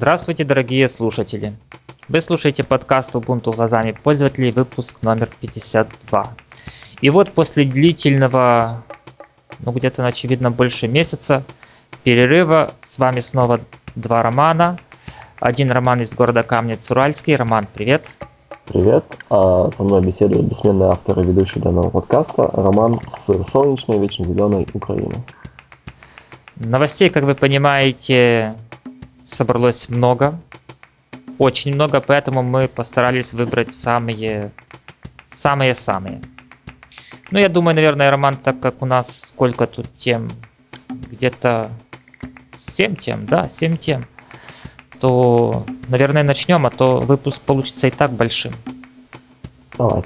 Здравствуйте, дорогие слушатели! Вы слушаете подкаст Ubuntu глазами пользователей, выпуск номер 52. И вот после длительного, ну где-то, очевидно, больше месяца перерыва, с вами снова два романа. Один роман из города Камнец-Уральский. Роман, привет! Привет! А со мной беседует бессменный автор и ведущий данного подкаста Роман с солнечной, вечно зеленой Украины. Новостей, как вы понимаете, собралось много. Очень много, поэтому мы постарались выбрать самые... Самые-самые. Ну, я думаю, наверное, Роман, так как у нас сколько тут тем? Где-то 7 тем, да, 7 тем. То, наверное, начнем, а то выпуск получится и так большим. Давай.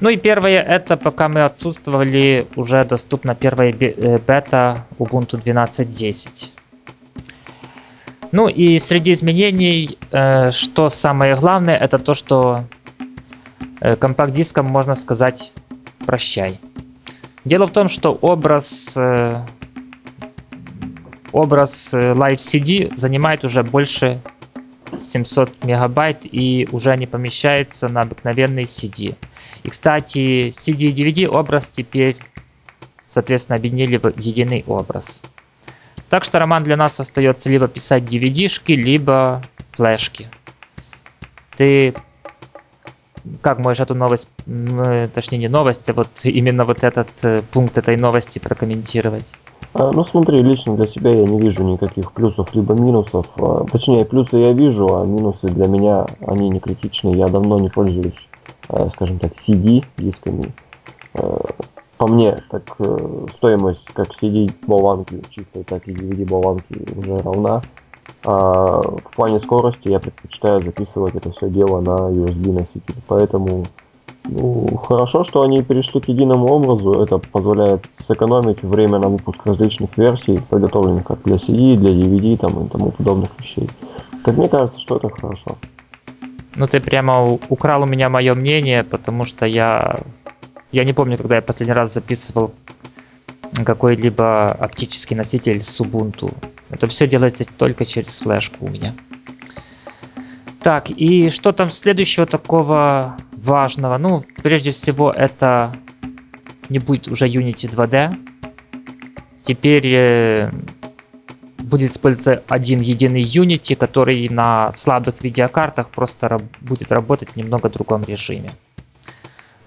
Ну и первое, это пока мы отсутствовали, уже доступна первая э, бета Ubuntu 12.10. Ну и среди изменений, э, что самое главное, это то, что э, компакт-диском можно сказать прощай. Дело в том, что образ образ Live CD занимает уже больше 700 мегабайт и уже не помещается на обыкновенный CD. И, кстати, CD и DVD образ теперь, соответственно, объединили в единый образ. Так что роман для нас остается либо писать DVD-шки, либо флешки. Ты как можешь эту новость, точнее не новость, а вот именно вот этот э, пункт этой новости прокомментировать? А, ну смотри, лично для себя я не вижу никаких плюсов либо минусов. А, точнее, плюсы я вижу, а минусы для меня, они не критичны. Я давно не пользуюсь Э, скажем так, CD дисками. Э, по мне, так э, стоимость как CD болванки чистой, так и DVD болванки уже равна. А в плане скорости я предпочитаю записывать это все дело на USB носитель. Поэтому ну, хорошо, что они перешли к единому образу. Это позволяет сэкономить время на выпуск различных версий, подготовленных как для CD, для DVD там, и тому подобных вещей. Как мне кажется, что это хорошо. Ну ты прямо украл у меня мое мнение, потому что я... Я не помню, когда я последний раз записывал какой-либо оптический носитель с Ubuntu. Это все делается только через флешку у меня. Так, и что там следующего такого важного? Ну, прежде всего, это не будет уже Unity 2D. Теперь э, будет использоваться один единый Unity, который на слабых видеокартах просто раб будет работать в немного другом режиме.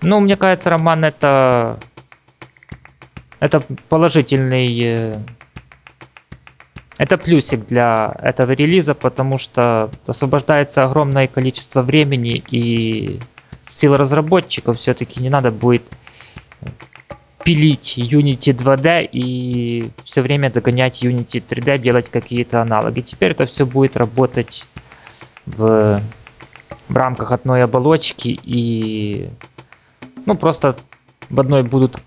Ну, мне кажется, Роман это... Это положительный... Э, это плюсик для этого релиза, потому что освобождается огромное количество времени и сил разработчиков все-таки не надо будет пилить Unity 2D и все время догонять Unity 3D, делать какие-то аналоги. Теперь это все будет работать в, в рамках одной оболочки и ну просто в одной будут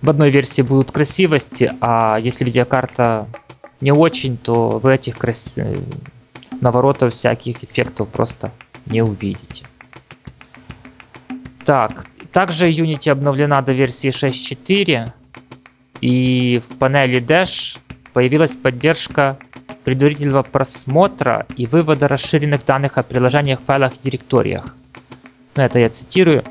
в одной версии будут красивости, а если видеокарта не очень, то вы этих крас... наворотов всяких эффектов просто не увидите. Так, также Unity обновлена до версии 6.4 и в панели Dash появилась поддержка предварительного просмотра и вывода расширенных данных о приложениях, файлах и директориях. Ну, это я цитирую.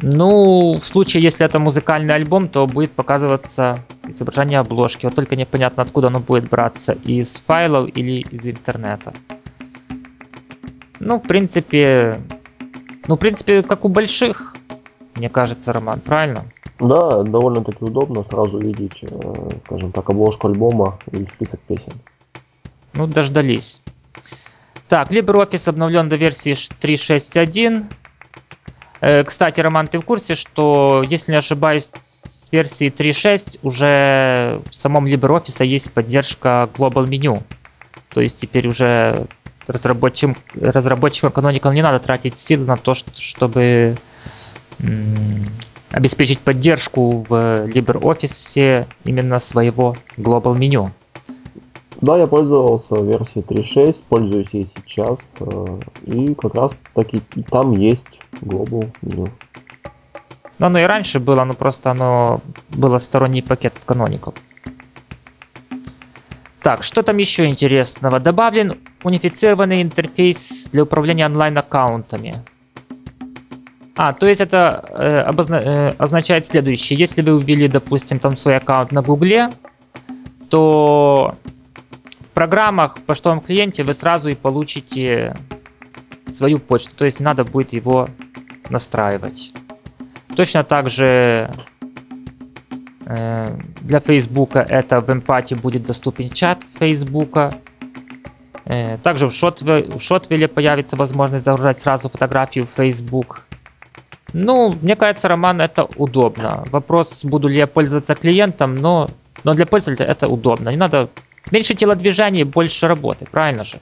Ну, в случае, если это музыкальный альбом, то будет показываться изображение обложки. Вот только непонятно, откуда оно будет браться. Из файлов или из интернета. Ну, в принципе, ну, в принципе, как у больших, мне кажется, Роман, правильно? Да, довольно-таки удобно сразу видеть, э, скажем так, обложку альбома и список песен. Ну, дождались. Так, LibreOffice обновлен до версии 3.6.1. Э, кстати, Роман, ты в курсе, что, если не ошибаюсь, с версии 3.6 уже в самом LibreOffice есть поддержка Global Menu. То есть теперь уже разработчикам, разработчикам Canonical не надо тратить силы на то, чтобы обеспечить поддержку в LibreOffice именно своего Global меню. Да, я пользовался версией 3.6, пользуюсь ей сейчас, э, и как раз таки там есть Global меню. Но оно и раньше было, но просто оно было сторонний пакет от Canonical. Так, что там еще интересного? Добавлен унифицированный интерфейс для управления онлайн-аккаунтами. А, то есть это э, обозна э, означает следующее. Если вы ввели, допустим, там свой аккаунт на Гугле, то программах в почтовом клиенте вы сразу и получите свою почту. То есть надо будет его настраивать. Точно так же э, для Фейсбука это в эмпате будет доступен чат Фейсбука. Э, также в, Шотве, в Шотвеле появится возможность загружать сразу фотографию в Facebook. Ну, мне кажется, Роман, это удобно. Вопрос, буду ли я пользоваться клиентом, но, но для пользователя это удобно. Не надо меньше телодвижений, больше работы, правильно же?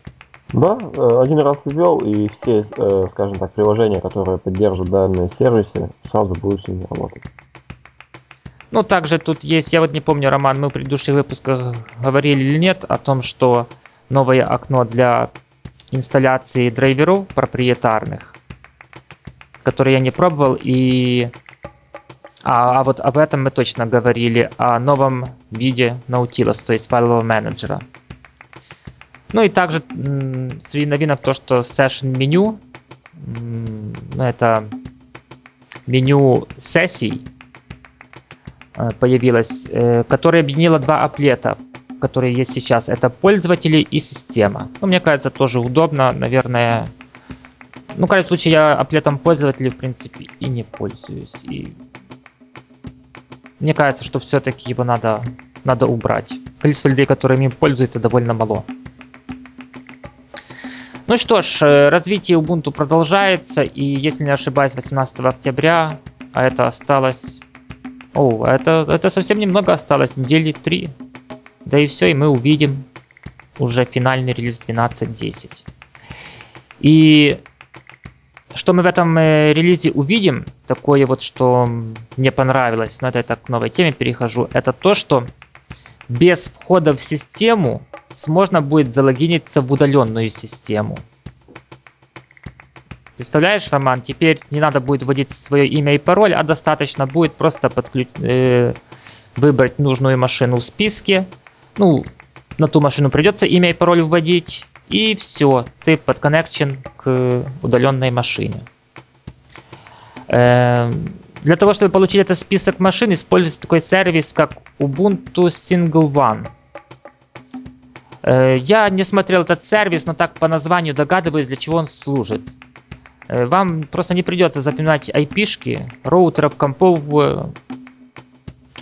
Да, э, один раз ввел, и все, э, скажем так, приложения, которые поддерживают данные сервисы, сразу будут с ними работать. Ну, также тут есть, я вот не помню, Роман, мы в предыдущих выпусках говорили или нет, о том, что новое окно для инсталляции драйверов проприетарных, которые я не пробовал, и... А, а вот об этом мы точно говорили, о новом виде Nautilus, то есть файлового менеджера. Ну и также среди новинок то, что Session меню, ну, это меню сессий э, появилось, э, которое объединило два аплета, которые есть сейчас. Это пользователи и система. Ну, мне кажется, тоже удобно, наверное. Ну, в крайнем случае, я аплетом пользователей, в принципе, и не пользуюсь. И мне кажется, что все-таки его надо, надо убрать. Количество людей, которые им пользуются, довольно мало. Ну что ж, э, развитие Ubuntu продолжается, и если не ошибаюсь, 18 октября, а это осталось... О, это, это совсем немного осталось, недели 3. Да и все, и мы увидим уже финальный релиз 12.10. И что мы в этом э, релизе увидим, такое вот, что мне понравилось, но это я так к новой теме перехожу, это то, что без входа в систему можно будет залогиниться в удаленную систему. Представляешь, Роман, теперь не надо будет вводить свое имя и пароль, а достаточно будет просто подключ... э, выбрать нужную машину в списке. Ну, на ту машину придется имя и пароль вводить. И все, ты подконнекчен к удаленной машине. Э, для того, чтобы получить этот список машин, используется такой сервис, как Ubuntu Single One. Э, я не смотрел этот сервис, но так по названию догадываюсь, для чего он служит. Э, вам просто не придется запоминать IP-шки, роутеров, компов, э,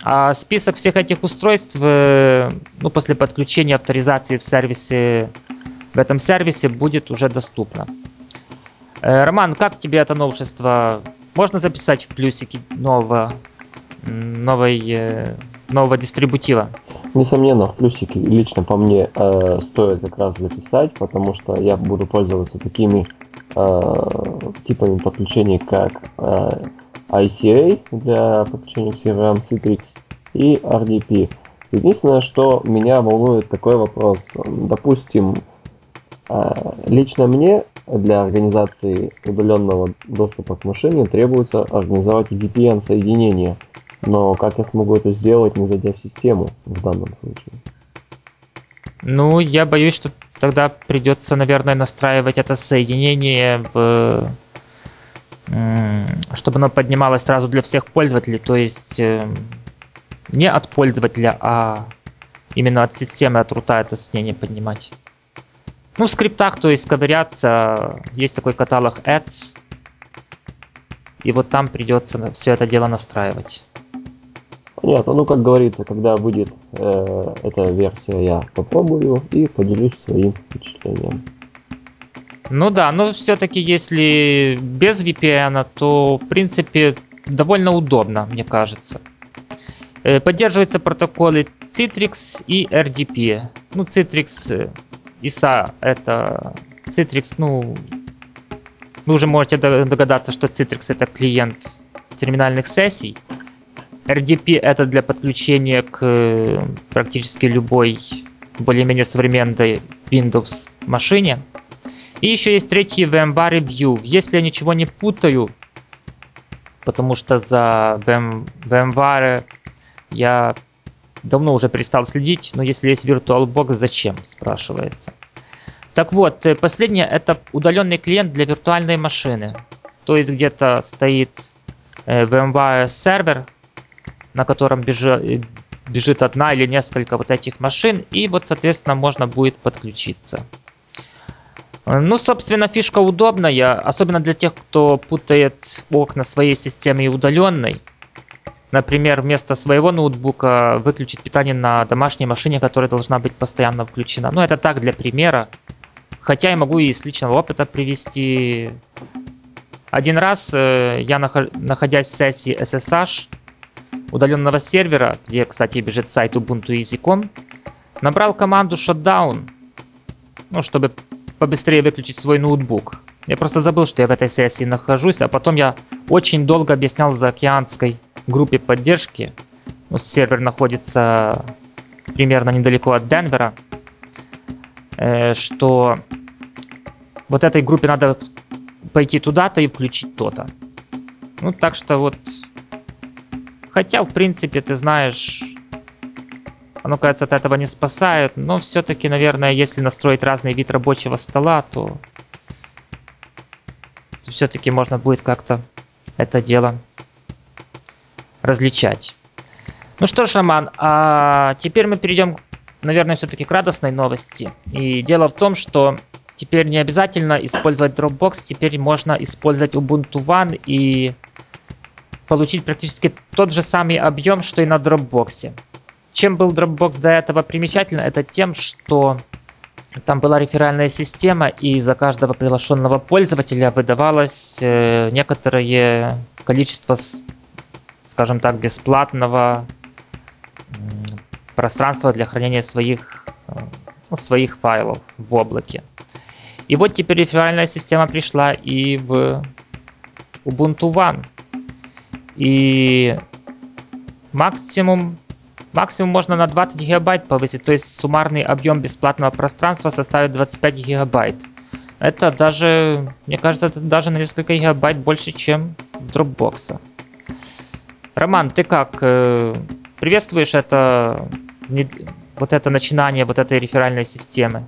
а список всех этих устройств, ну, после подключения авторизации в сервисе, в этом сервисе будет уже доступно. Роман, как тебе это новшество? Можно записать в плюсики нового, новой, нового дистрибутива? Несомненно, в плюсики лично по мне э, стоит как раз записать, потому что я буду пользоваться такими э, типами подключения, как э, ICA для подключения к серверам Citrix и RDP. Единственное, что меня волнует такой вопрос. Допустим, э, лично мне для организации удаленного доступа к машине требуется организовать VPN соединение – но как я смогу это сделать, не зайдя в систему в данном случае? Ну, я боюсь, что тогда придется, наверное, настраивать это соединение в чтобы оно поднималось сразу для всех пользователей, то есть э, не от пользователя, а именно от системы, от рута это соединение поднимать. Ну, в скриптах, то есть ковыряться, есть такой каталог ads, и вот там придется все это дело настраивать. Понятно. Ну, как говорится, когда выйдет э, эта версия, я попробую и поделюсь своим впечатлением. Ну да, но все-таки если без VPN, то в принципе довольно удобно, мне кажется. Э, поддерживаются протоколы Citrix и RDP. Ну, Citrix, Э, это Citrix, ну, вы уже можете догадаться, что Citrix это клиент терминальных сессий. RDP это для подключения к э, практически любой более-менее современной Windows машине. И еще есть третий VMware View. Если я ничего не путаю, потому что за VM, VMware я давно уже перестал следить, но если есть VirtualBox, зачем, спрашивается. Так вот, э, последнее это удаленный клиент для виртуальной машины. То есть где-то стоит э, VMware сервер, на котором бежит, бежит одна или несколько вот этих машин, и вот, соответственно, можно будет подключиться. Ну, собственно, фишка удобная, особенно для тех, кто путает окна своей системы и удаленной. Например, вместо своего ноутбука выключить питание на домашней машине, которая должна быть постоянно включена. Ну, это так, для примера. Хотя я могу и с личного опыта привести. Один раз э, я, находясь в сессии SSH, удаленного сервера, где, кстати, бежит сайт ubuntu.easy.com, набрал команду shutdown, ну, чтобы побыстрее выключить свой ноутбук. Я просто забыл, что я в этой сессии нахожусь, а потом я очень долго объяснял за океанской группе поддержки. Сервер находится примерно недалеко от Денвера, э, что вот этой группе надо пойти туда-то и включить то-то. Ну, так что вот... Хотя, в принципе, ты знаешь, оно, кажется, от этого не спасает, но все-таки, наверное, если настроить разный вид рабочего стола, то, то все-таки можно будет как-то это дело различать. Ну что ж, Роман, а теперь мы перейдем, наверное, все-таки к радостной новости. И дело в том, что теперь не обязательно использовать Dropbox, теперь можно использовать Ubuntu One и получить практически тот же самый объем, что и на Dropbox. Чем был Dropbox до этого примечательно, это тем, что там была реферальная система, и за каждого приглашенного пользователя выдавалось э, некоторое количество, скажем так, бесплатного пространства для хранения своих, э, ну, своих файлов в облаке. И вот теперь реферальная система пришла и в Ubuntu One. И максимум Максимум можно на 20 гигабайт повысить, то есть суммарный объем бесплатного пространства составит 25 гигабайт. Это даже, мне кажется, это даже на несколько гигабайт больше, чем Dropbox. Роман, ты как? Э, приветствуешь это, вот это начинание вот этой реферальной системы?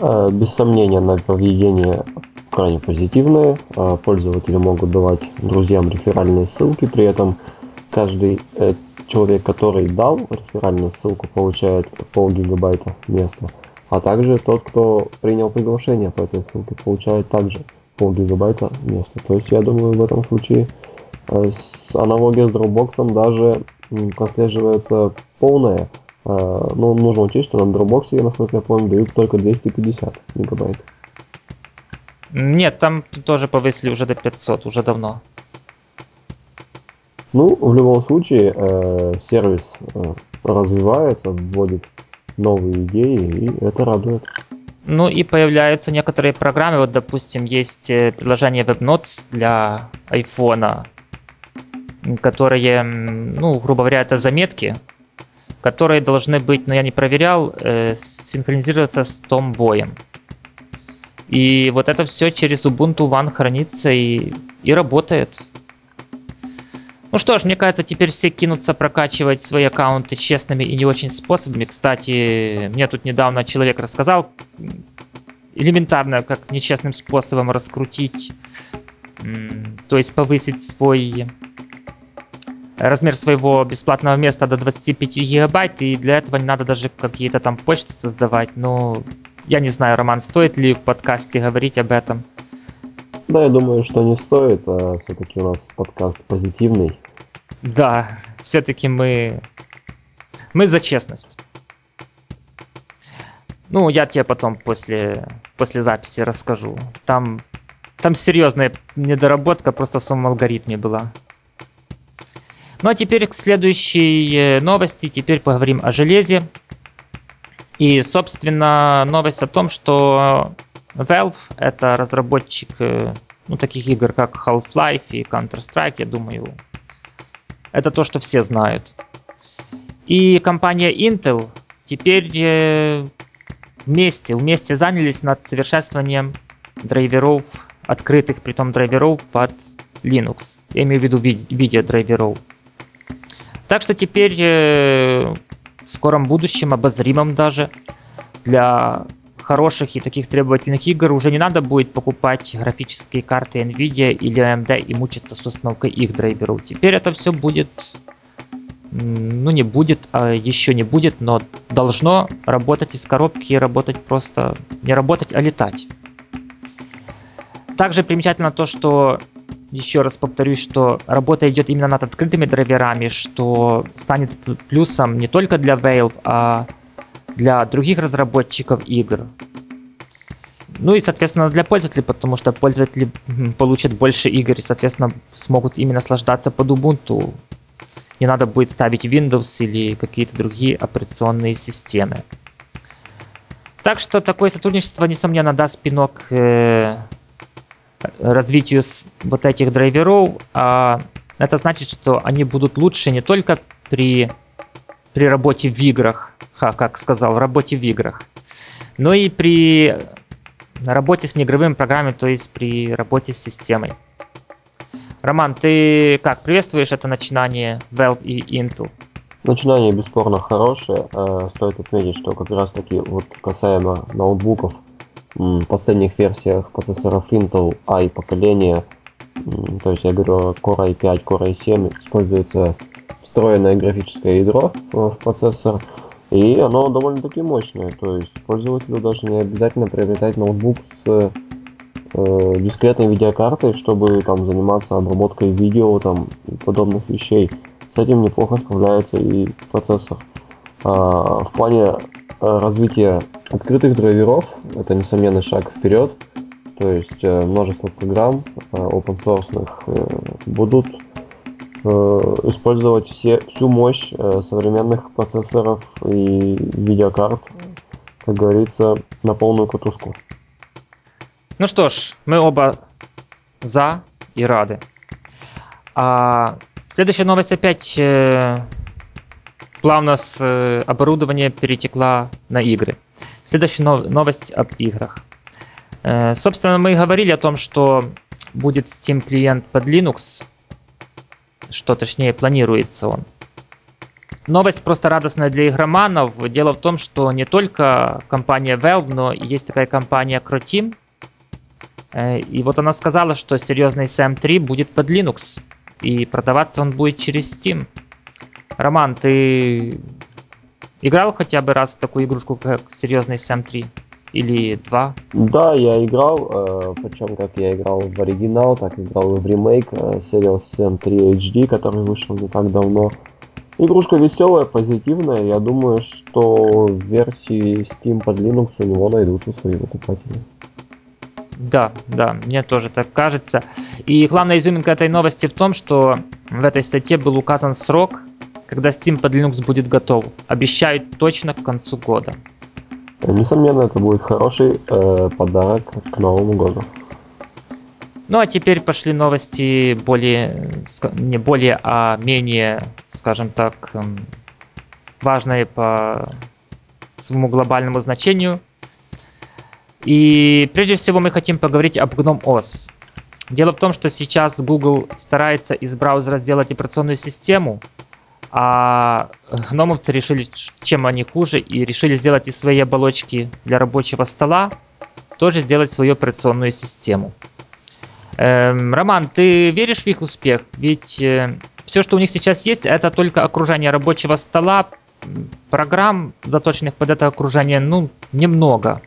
Э, без сомнения, нововведение крайне позитивное. Э, пользователи могут давать друзьям реферальные ссылки, при этом каждый человек, который дал реферальную ссылку, получает пол гигабайта места, а также тот, кто принял приглашение по этой ссылке, получает также пол гигабайта места. То есть я думаю в этом случае с аналогия с Dropbox даже прослеживается полная. Э, но нужно учесть, что на Dropbox, насколько я помню, дают только 250 гигабайт. Нет, там тоже повысили уже до 500, уже давно. Ну, в любом случае, э, сервис э, развивается, вводит новые идеи, и это радует. Ну и появляются некоторые программы, вот допустим есть э, приложение WebNotes для iPhone, которые, ну, грубо говоря, это заметки, которые должны быть, но я не проверял, э, синхронизироваться с Tomboy. И вот это все через Ubuntu One хранится и, и работает. Ну что ж, мне кажется, теперь все кинутся прокачивать свои аккаунты честными и не очень способами. Кстати, мне тут недавно человек рассказал элементарно, как нечестным способом раскрутить, то есть повысить свой размер своего бесплатного места до 25 гигабайт, и для этого не надо даже какие-то там почты создавать. Ну, я не знаю, Роман, стоит ли в подкасте говорить об этом? Да, я думаю, что не стоит. А все-таки у нас подкаст позитивный. Да, все-таки мы... Мы за честность. Ну, я тебе потом после, после записи расскажу. Там, там серьезная недоработка просто в самом алгоритме была. Ну а теперь к следующей э, новости. Теперь поговорим о железе. И, собственно, новость о том, что Valve, это разработчик э, ну, таких игр, как Half-Life и Counter-Strike, я думаю, это то, что все знают. И компания Intel теперь э, вместе, вместе занялись над совершенствованием драйверов, открытых притом драйверов под Linux. Я имею в виду ви- видеодрайверов. Так что теперь э, в скором будущем, обозримом даже, для хороших и таких требовательных игр уже не надо будет покупать графические карты Nvidia или AMD и мучиться с установкой их драйверов. Теперь это все будет, ну не будет, а еще не будет, но должно работать из коробки и работать просто, не работать, а летать. Также примечательно то, что еще раз повторюсь, что работа идет именно над открытыми драйверами, что станет плюсом не только для Valve, а для других разработчиков игр. Ну и, соответственно, для пользователей, потому что пользователи получат больше игр и, соответственно, смогут ими наслаждаться под Ubuntu. Не надо будет ставить Windows или какие-то другие операционные системы. Так что такое сотрудничество, несомненно, даст пинок э, развитию вот этих драйверов. А это значит, что они будут лучше не только при, при работе в играх, ха, как сказал, в работе в играх, но и при работе с неигровыми программами, то есть при работе с системой. Роман, ты как, приветствуешь это начинание Valve и Intel? Начинание бесспорно хорошее. Э, стоит отметить, что как раз таки вот касаемо ноутбуков, последних версиях процессоров Intel i поколения, то есть я говорю Core i5, Core i7, используется встроенное графическое ядро в процессор, и оно довольно-таки мощное, то есть пользователю даже не обязательно приобретать ноутбук с э, дискретной видеокартой, чтобы там заниматься обработкой видео там и подобных вещей. С этим неплохо справляется и процессор. А, в плане э, развития открытых драйверов это несомненный шаг вперед. То есть э, множество программ э, open source будут использовать все, всю мощь современных процессоров и видеокарт, как говорится, на полную катушку. Ну что ж, мы оба за и рады. А следующая новость опять плавно с э, оборудования перетекла на игры. Следующая нов- новость об играх. Э, собственно, мы говорили о том, что будет Steam клиент под Linux, что точнее планируется он. Новость просто радостная для игроманов. Дело в том, что не только компания Valve, но есть такая компания Croteam. Э, и вот она сказала, что серьезный Sam 3 будет под Linux. И продаваться он будет через Steam. Роман, ты играл хотя бы раз в такую игрушку, как серьезный Sam 3? или два? Да, я играл, э, причем как я играл в оригинал, так играл и в ремейк э, Serial Sam 3 HD, который вышел не так давно. Игрушка веселая, позитивная. Я думаю, что в версии Steam под Linux у него найдутся свои покупатели. Да, да, мне тоже так кажется. И главная изюминка этой новости в том, что в этой статье был указан срок, когда Steam под Linux будет готов. Обещают точно к концу года. Несомненно, это будет хороший э, подарок к Новому году. Ну а теперь пошли новости более, не более, а менее, скажем так, эм, важные по своему глобальному значению. И прежде всего мы хотим поговорить об GNOME OS. Дело в том, что сейчас Google старается из браузера сделать операционную систему, а гномовцы решили, чем они хуже, и решили сделать из своей оболочки для рабочего стола тоже сделать свою операционную систему. Эм, Роман, ты веришь в их успех? Ведь э, все, что у них сейчас есть, это только окружение рабочего стола, программ, заточенных под это окружение, ну, немного.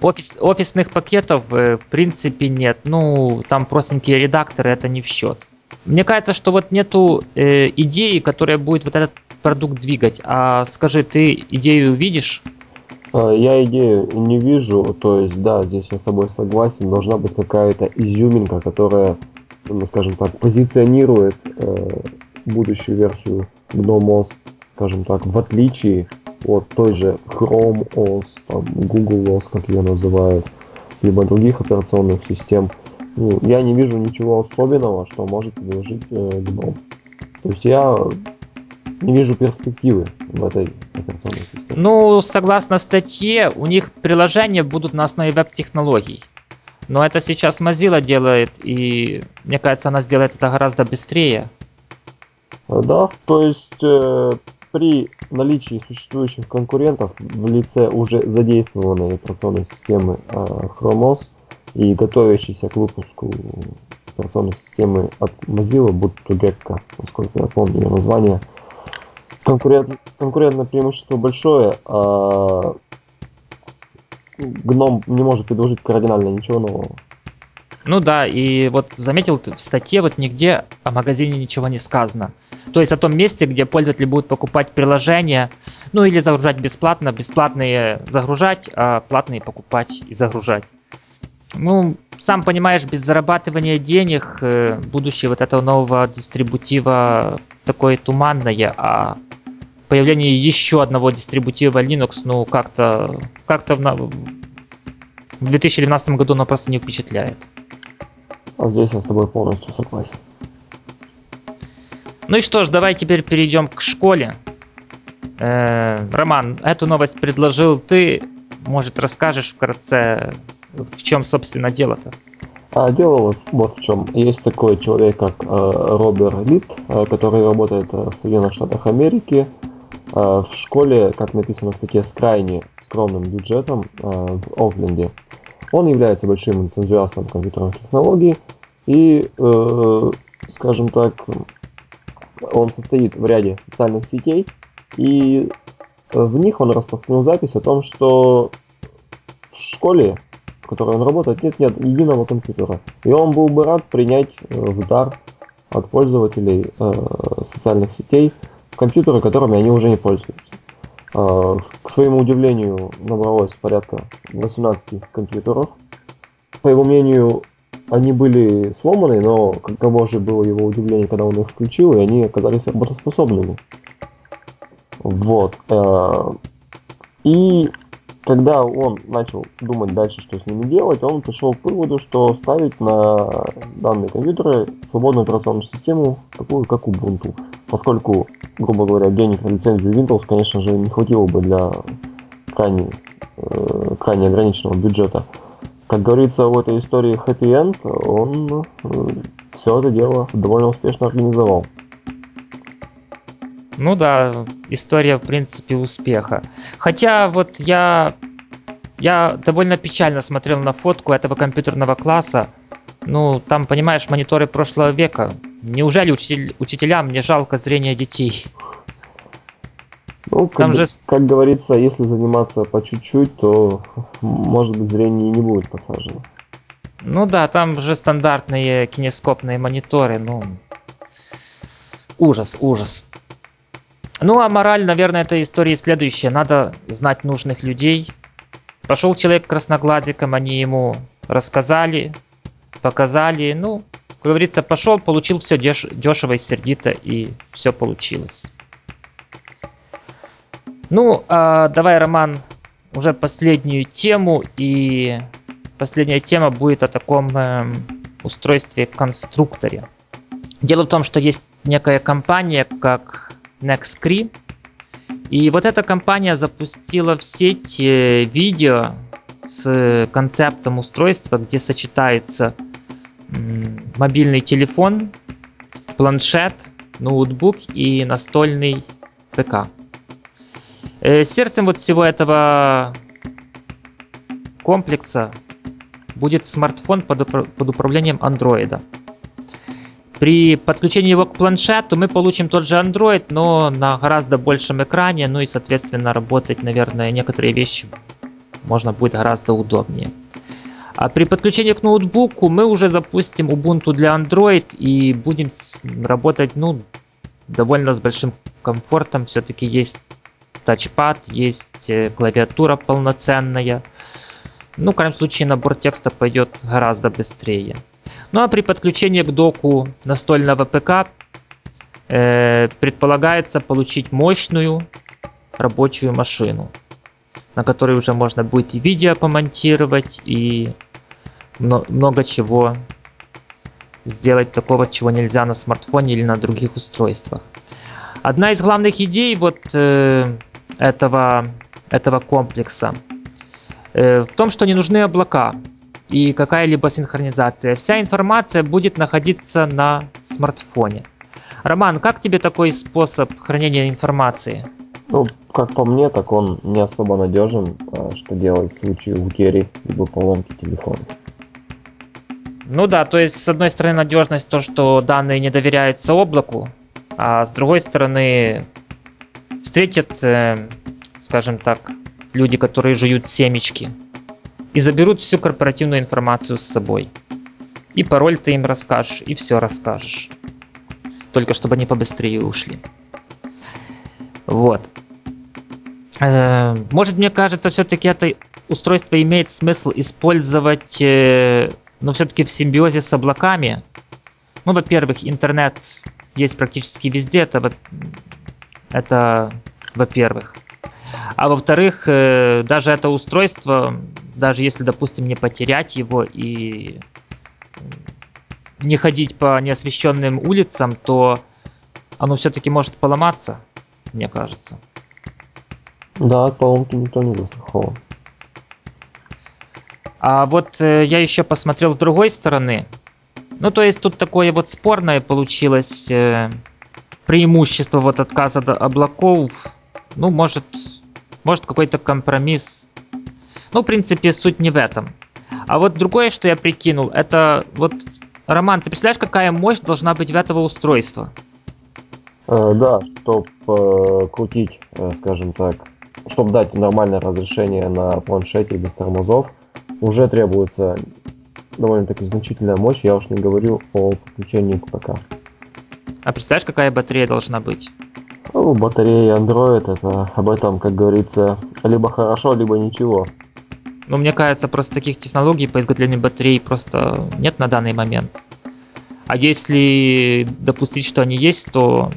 Офис, офисных пакетов, э, в принципе, нет. Ну, там простенькие редакторы, это не в счет. Мне кажется, что вот нету э, идеи, которая будет вот этот продукт двигать. А скажи, ты идею видишь? А, я идею не вижу, то есть, да, здесь я с тобой согласен, должна быть какая-то изюминка, которая, ну, скажем так, позиционирует э, будущую версию GNOME OS, скажем так, в отличие от той же Chrome OS, там, Google OS, как ее называют, либо других операционных систем – ну, я не вижу ничего особенного, что может предложить э, Gnome. То есть я не вижу перспективы в этой операционной системе. Ну, согласно статье, у них приложения будут на основе веб-технологий. Но это сейчас Mozilla делает, и мне кажется, она сделает это гораздо быстрее. Да, то есть э, при наличии существующих конкурентов в лице уже задействованной операционной системы Chrome OS и готовящейся к выпуску операционной системы от Mozilla, будь то Gecko, насколько я помню ее название, конкурент, конкурентное преимущество большое, а гном не может предложить кардинально ничего нового. Ну да, и вот заметил в статье вот нигде о магазине ничего не сказано. То есть о том месте, где пользователи будут покупать приложения, ну или загружать бесплатно, бесплатные загружать, а платные покупать и загружать. Ну, сам понимаешь, без зарабатывания денег э, будущее вот этого нового дистрибутива такое туманное, а появление еще одного дистрибутива Linux, ну как-то как-то в, в 2012 году оно просто не впечатляет. А здесь я с тобой полностью согласен. Ну и что ж, давай теперь перейдем к школе. Э, Роман, эту новость предложил ты. Может, расскажешь вкратце, в чем, собственно, дело-то? А дело вот, вот в чем. Есть такой человек, как э, Роберт Лит, э, который работает э, в Соединенных Штатах Америки э, в школе, как написано в статье, с крайне скромным бюджетом э, в Окленде. Он является большим энтузиастом компьютерных технологий и, э, скажем так, он состоит в ряде социальных сетей, и в них он распространил запись о том, что в школе которой он работает, нет, нет единого компьютера. И он был бы рад принять э, в дар от пользователей э, социальных сетей компьютеры, которыми они уже не пользуются. Э, к своему удивлению, набралось порядка 18 компьютеров. По его мнению, они были сломаны, но каково же было его удивление, когда он их включил, и они оказались работоспособными. Вот. И когда он начал думать дальше, что с ними делать, он пришел к выводу, что ставить на данные компьютеры свободную операционную систему, такую как Ubuntu. Поскольку, грубо говоря, денег на лицензию Windows, конечно же, не хватило бы для крайне, э, крайне ограниченного бюджета. Как говорится в этой истории Happy End, он э, все это дело довольно успешно организовал. Ну да, история, в принципе, успеха. Хотя вот я... Я довольно печально смотрел на фотку этого компьютерного класса. Ну, там, понимаешь, мониторы прошлого века. Неужели учитель, учителям не жалко зрения детей? Ну, как, там же... как говорится, если заниматься по чуть-чуть, то, может быть, зрение не будет посажено. Ну да, там же стандартные кинескопные мониторы, ну... Ужас, ужас. Ну а мораль, наверное, этой истории следующая. Надо знать нужных людей. Пошел человек красноглазиком, они ему рассказали, показали. Ну, как говорится, пошел, получил все деш дешево и сердито, и все получилось. Ну, а давай, Роман, уже последнюю тему. И последняя тема будет о таком э, устройстве конструкторе. Дело в том, что есть некая компания, как Nextcree. И вот эта компания запустила в сеть э, видео с концептом устройства, где сочетается мобильный телефон, планшет, ноутбук и настольный ПК. Э, сердцем вот всего этого комплекса будет смартфон под управлением андроида. При подключении его к планшету мы получим тот же Android, но на гораздо большем экране, ну и соответственно работать, наверное, некоторые вещи можно будет гораздо удобнее. А при подключении к ноутбуку мы уже запустим Ubuntu для Android и будем работать, ну, довольно с большим комфортом. Все-таки есть тачпад, есть э, клавиатура полноценная. Ну, в крайнем случае, набор текста пойдет гораздо быстрее. Ну а при подключении к доку настольного ПК э, предполагается получить мощную рабочую машину, на которой уже можно будет и видео помонтировать, и много чего сделать такого, чего нельзя на смартфоне или на других устройствах. Одна из главных идей вот э, этого, этого комплекса э, в том, что не нужны облака и какая-либо синхронизация. Вся информация будет находиться на смартфоне. Роман, как тебе такой способ хранения информации? Ну, как по мне, так он не особо надежен, а что делать в случае утери либо поломки телефона. Ну да, то есть с одной стороны надежность то, что данные не доверяются облаку, а с другой стороны встретят, э, скажем так, люди, которые жуют семечки и заберут всю корпоративную информацию с собой. И пароль ты им расскажешь, и все расскажешь. Только чтобы они побыстрее ушли. Вот. Э, может, мне кажется, все-таки это устройство имеет смысл использовать, э, но все-таки в симбиозе с облаками. Ну, во-первых, интернет есть практически везде, это, это во-первых. А во-вторых, э, даже это устройство, даже если, допустим, не потерять его и не ходить по неосвещенным улицам, то оно все-таки может поломаться, мне кажется. Да, от поломки никто не застрахован. А вот э, я еще посмотрел с другой стороны. Ну, то есть тут такое вот спорное получилось э, преимущество вот отказа от облаков. Ну, может, может какой-то компромисс. Ну, в принципе, суть не в этом. А вот другое, что я прикинул, это вот Роман, ты представляешь, какая мощь должна быть в этого устройства? Э, да, чтобы э, крутить, э, скажем так, чтобы дать нормальное разрешение на планшете без тормозов, уже требуется довольно-таки значительная мощь. Я уж не говорю о подключении к ПК. А представляешь, какая батарея должна быть? Ну, батарея Android, это об этом, как говорится, либо хорошо, либо ничего. Ну, мне кажется, просто таких технологий по изготовлению батарей просто нет на данный момент. А если допустить, что они есть, то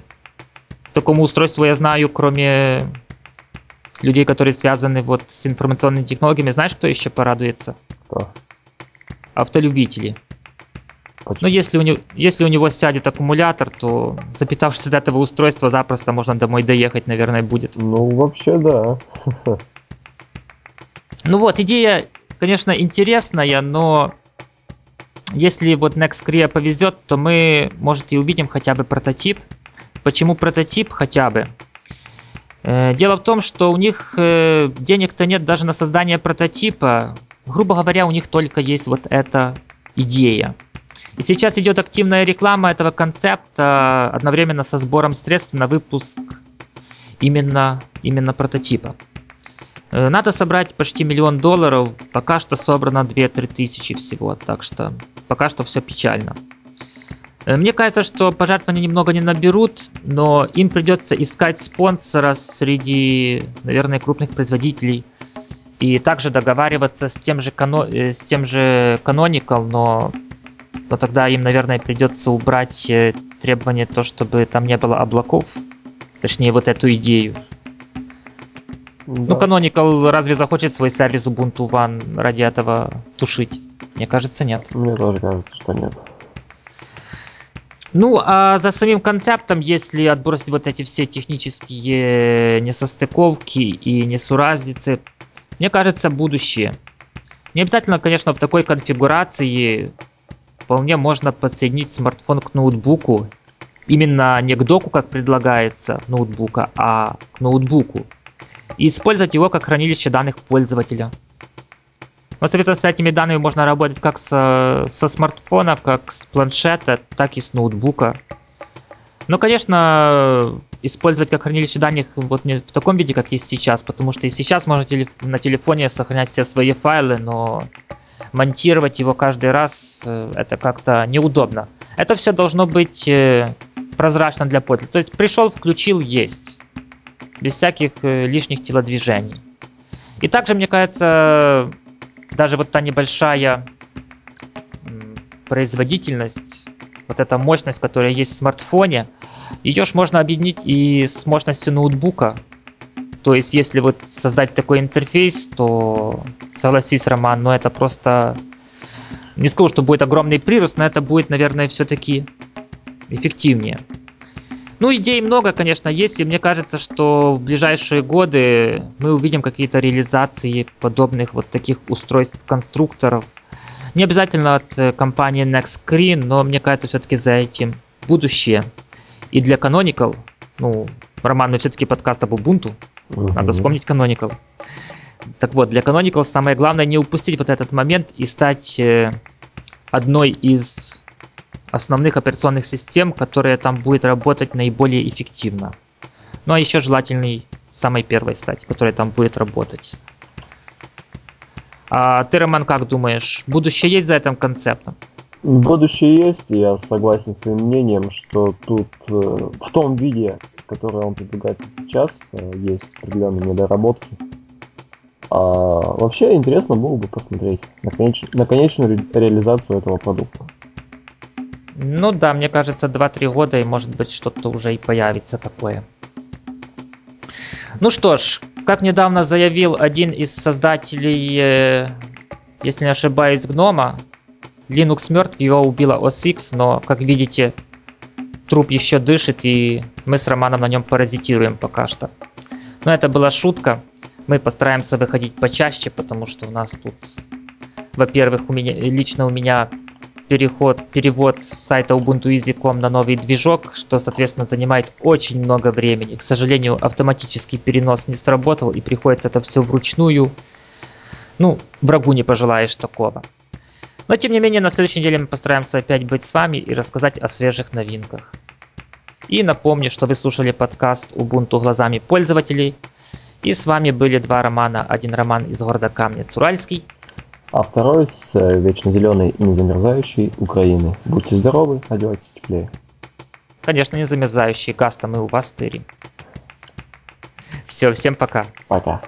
такому устройству я знаю, кроме людей, которые связаны вот с информационными технологиями, знаешь, кто еще порадуется? Кто? Автолюбители. Почему? Ну, если у, него, если у него сядет аккумулятор, то запитавшись от этого устройства, запросто можно домой доехать, наверное, будет. Ну, вообще, да. Ну вот, идея, конечно, интересная, но если вот Next повезет, то мы, может, и увидим хотя бы прототип. Почему прототип хотя бы? Э, дело в том, что у них э, денег-то нет даже на создание прототипа. Грубо говоря, у них только есть вот эта идея. И сейчас идет активная реклама этого концепта одновременно со сбором средств на выпуск именно, именно прототипа. Э, надо собрать почти миллион долларов, пока что собрано 2-3 тысячи всего, так что пока что все печально. Э, мне кажется, что пожертвования немного не наберут, но им придется искать спонсора среди, наверное, крупных производителей и также договариваться с тем же, Cano- э, с тем же Canonical, но, но тогда им, наверное, придется убрать требование то, чтобы там не было облаков, точнее вот эту идею, да. Ну, Canonical разве захочет свой сервис Ubuntu One ради этого тушить? Мне кажется, нет. Мне тоже кажется, что нет. Ну, а за самим концептом, если отбросить вот эти все технические несостыковки и несуразицы, мне кажется, будущее. Не обязательно, конечно, в такой конфигурации вполне можно подсоединить смартфон к ноутбуку. Именно не к доку, как предлагается, ноутбука, а к ноутбуку и использовать его как хранилище данных пользователя. Вот, соответственно, с этими данными можно работать как со, со смартфона, как с планшета, так и с ноутбука. Но, конечно, использовать как хранилище данных вот не в таком виде, как есть сейчас, потому что и сейчас можно телеф на телефоне сохранять все свои файлы, но монтировать его каждый раз э, это как-то неудобно. Это все должно быть э, прозрачно для пользователя. То есть пришел, включил, есть без всяких э, лишних телодвижений. И также, мне кажется, даже вот та небольшая производительность, вот эта мощность, которая есть в смартфоне, ее ж можно объединить и с мощностью ноутбука. То есть, если вот создать такой интерфейс, то согласись, Роман, но это просто... Не скажу, что будет огромный прирост, но это будет, наверное, все-таки эффективнее. Ну, идей много, конечно, есть, и мне кажется, что в ближайшие годы мы увидим какие-то реализации подобных вот таких устройств конструкторов. Не обязательно от э, компании Next Screen, но мне кажется, все-таки за этим будущее. И для Canonical, ну, Роман, мы все-таки подкаст об Ubuntu, угу. надо вспомнить Canonical. Так вот, для Canonical самое главное не упустить вот этот момент и стать э, одной из основных операционных систем, которая там будет работать наиболее эффективно. Ну а еще желательный самой первой стать, которая там будет работать. А ты, Роман, как думаешь, будущее есть за этим концептом? Будущее есть, я согласен с твоим мнением, что тут э, в том виде, который он предлагает сейчас, э, есть определенные недоработки. А, вообще интересно было бы посмотреть на, конеч... на конечную ре... реализацию этого продукта. Ну да, мне кажется, 2-3 года, и может быть что-то уже и появится такое. Ну что ж, как недавно заявил один из создателей, э, если не ошибаюсь, гнома, Linux мертв, его убила OS X, но, как видите, труп еще дышит, и мы с Романом на нем паразитируем пока что. Но это была шутка. Мы постараемся выходить почаще, потому что у нас тут, во-первых, у меня, лично у меня переход, перевод сайта ubuntueasy.com на новый движок, что, соответственно, занимает очень много времени. К сожалению, автоматический перенос не сработал и приходится это все вручную. Ну, врагу не пожелаешь такого. Но, тем не менее, на следующей неделе мы постараемся опять быть с вами и рассказать о свежих новинках. И напомню, что вы слушали подкаст Ubuntu глазами пользователей. И с вами были два романа. Один роман из города Камнец Уральский а второй с э, вечно зеленой и незамерзающей Украины. Будьте здоровы, одевайтесь теплее. Конечно, не замерзающие, Гаста мы у вас тырим. Все, всем пока. Пока.